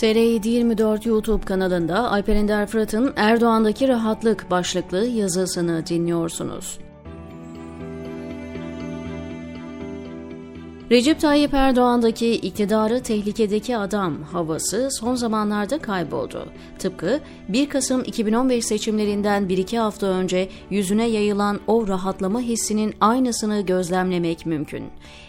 TR724 YouTube kanalında Alper Ender Fırat'ın Erdoğan'daki rahatlık başlıklı yazısını dinliyorsunuz. Recep Tayyip Erdoğan'daki iktidarı tehlikedeki adam havası son zamanlarda kayboldu. Tıpkı 1 Kasım 2015 seçimlerinden 1-2 hafta önce yüzüne yayılan o rahatlama hissinin aynısını gözlemlemek mümkün.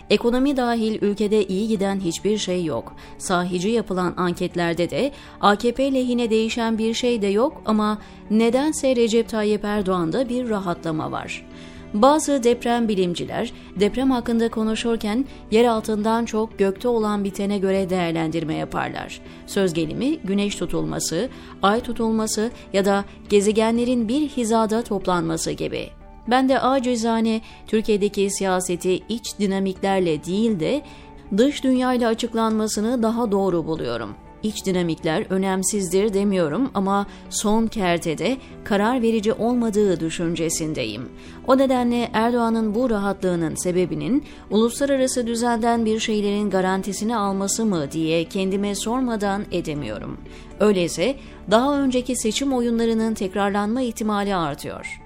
Ekonomi dahil ülkede iyi giden hiçbir şey yok. Sahici yapılan anketlerde de AKP lehine değişen bir şey de yok ama nedense Recep Tayyip Erdoğan'da bir rahatlama var. Bazı deprem bilimciler deprem hakkında konuşurken yer altından çok gökte olan bitene göre değerlendirme yaparlar. Söz gelimi güneş tutulması, ay tutulması ya da gezegenlerin bir hizada toplanması gibi. Ben de acizane Türkiye'deki siyaseti iç dinamiklerle değil de dış dünyayla açıklanmasını daha doğru buluyorum. İç dinamikler önemsizdir demiyorum ama son kertede karar verici olmadığı düşüncesindeyim. O nedenle Erdoğan'ın bu rahatlığının sebebinin uluslararası düzenden bir şeylerin garantisini alması mı diye kendime sormadan edemiyorum. Öyleyse daha önceki seçim oyunlarının tekrarlanma ihtimali artıyor.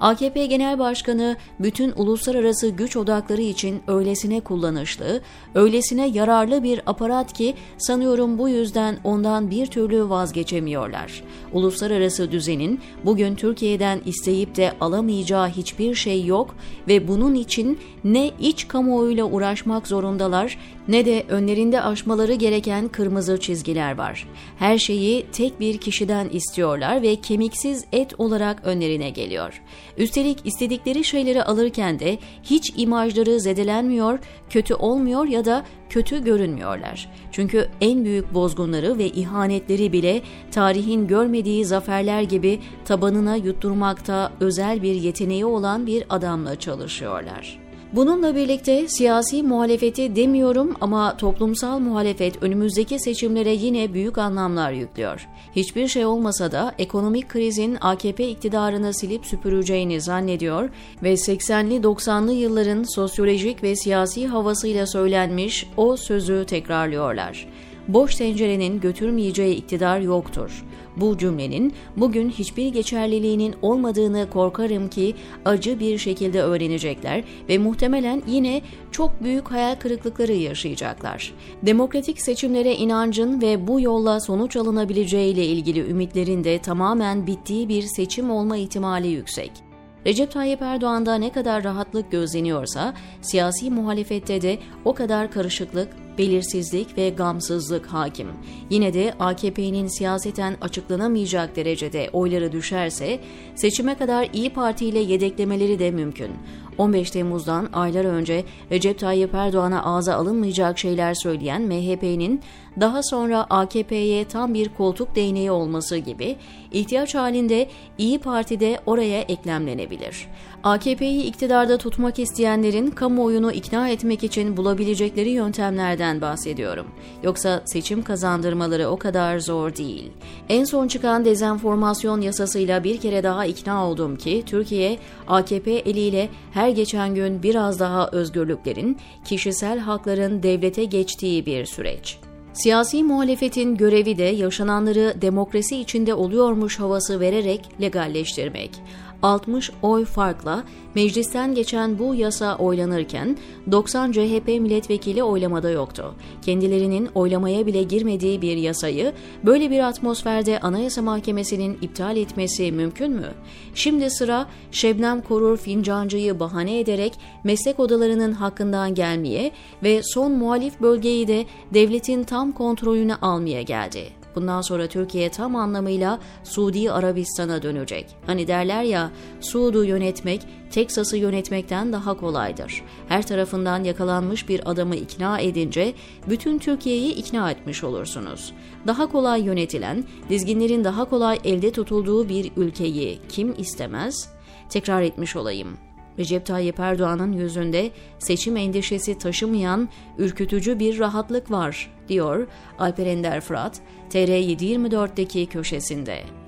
AKP Genel Başkanı bütün uluslararası güç odakları için öylesine kullanışlı, öylesine yararlı bir aparat ki sanıyorum bu yüzden ondan bir türlü vazgeçemiyorlar. Uluslararası düzenin bugün Türkiye'den isteyip de alamayacağı hiçbir şey yok ve bunun için ne iç kamuoyuyla uğraşmak zorundalar ne de önlerinde aşmaları gereken kırmızı çizgiler var. Her şeyi tek bir kişiden istiyorlar ve kemiksiz et olarak önlerine geliyor. Üstelik istedikleri şeyleri alırken de hiç imajları zedelenmiyor, kötü olmuyor ya da kötü görünmüyorlar. Çünkü en büyük bozgunları ve ihanetleri bile tarihin görmediği zaferler gibi tabanına yutturmakta özel bir yeteneği olan bir adamla çalışıyorlar. Bununla birlikte siyasi muhalefeti demiyorum ama toplumsal muhalefet önümüzdeki seçimlere yine büyük anlamlar yüklüyor. Hiçbir şey olmasa da ekonomik krizin AKP iktidarını silip süpüreceğini zannediyor ve 80'li 90'lı yılların sosyolojik ve siyasi havasıyla söylenmiş o sözü tekrarlıyorlar boş tencerenin götürmeyeceği iktidar yoktur. Bu cümlenin bugün hiçbir geçerliliğinin olmadığını korkarım ki acı bir şekilde öğrenecekler ve muhtemelen yine çok büyük hayal kırıklıkları yaşayacaklar. Demokratik seçimlere inancın ve bu yolla sonuç alınabileceği ile ilgili ümitlerin de tamamen bittiği bir seçim olma ihtimali yüksek. Recep Tayyip Erdoğan'da ne kadar rahatlık gözleniyorsa siyasi muhalefette de o kadar karışıklık, belirsizlik ve gamsızlık hakim. Yine de AKP'nin siyaseten açıklanamayacak derecede oyları düşerse seçime kadar İyi Parti ile yedeklemeleri de mümkün. 15 Temmuz'dan aylar önce Recep Tayyip Erdoğan'a ağza alınmayacak şeyler söyleyen MHP'nin daha sonra AKP'ye tam bir koltuk değneği olması gibi ihtiyaç halinde İyi Parti'de oraya eklemlenebilir. AKP'yi iktidarda tutmak isteyenlerin kamuoyunu ikna etmek için bulabilecekleri yöntemlerden bahsediyorum. Yoksa seçim kazandırmaları o kadar zor değil. En son çıkan dezenformasyon yasasıyla bir kere daha ikna oldum ki Türkiye AKP eliyle her geçen gün biraz daha özgürlüklerin, kişisel hakların devlete geçtiği bir süreç. Siyasi muhalefetin görevi de yaşananları demokrasi içinde oluyormuş havası vererek legalleştirmek. 60 oy farkla meclisten geçen bu yasa oylanırken 90 CHP milletvekili oylamada yoktu. Kendilerinin oylamaya bile girmediği bir yasayı böyle bir atmosferde Anayasa Mahkemesi'nin iptal etmesi mümkün mü? Şimdi sıra Şebnem Korur Fincancı'yı bahane ederek meslek odalarının hakkından gelmeye ve son muhalif bölgeyi de devletin tam kontrolüne almaya geldi. Bundan sonra Türkiye tam anlamıyla Suudi Arabistan'a dönecek. Hani derler ya Suud'u yönetmek Teksas'ı yönetmekten daha kolaydır. Her tarafından yakalanmış bir adamı ikna edince bütün Türkiye'yi ikna etmiş olursunuz. Daha kolay yönetilen, dizginlerin daha kolay elde tutulduğu bir ülkeyi kim istemez? Tekrar etmiş olayım. Recep Tayyip Erdoğan'ın yüzünde seçim endişesi taşımayan ürkütücü bir rahatlık var, diyor Alper Ender Fırat, TR724'deki köşesinde.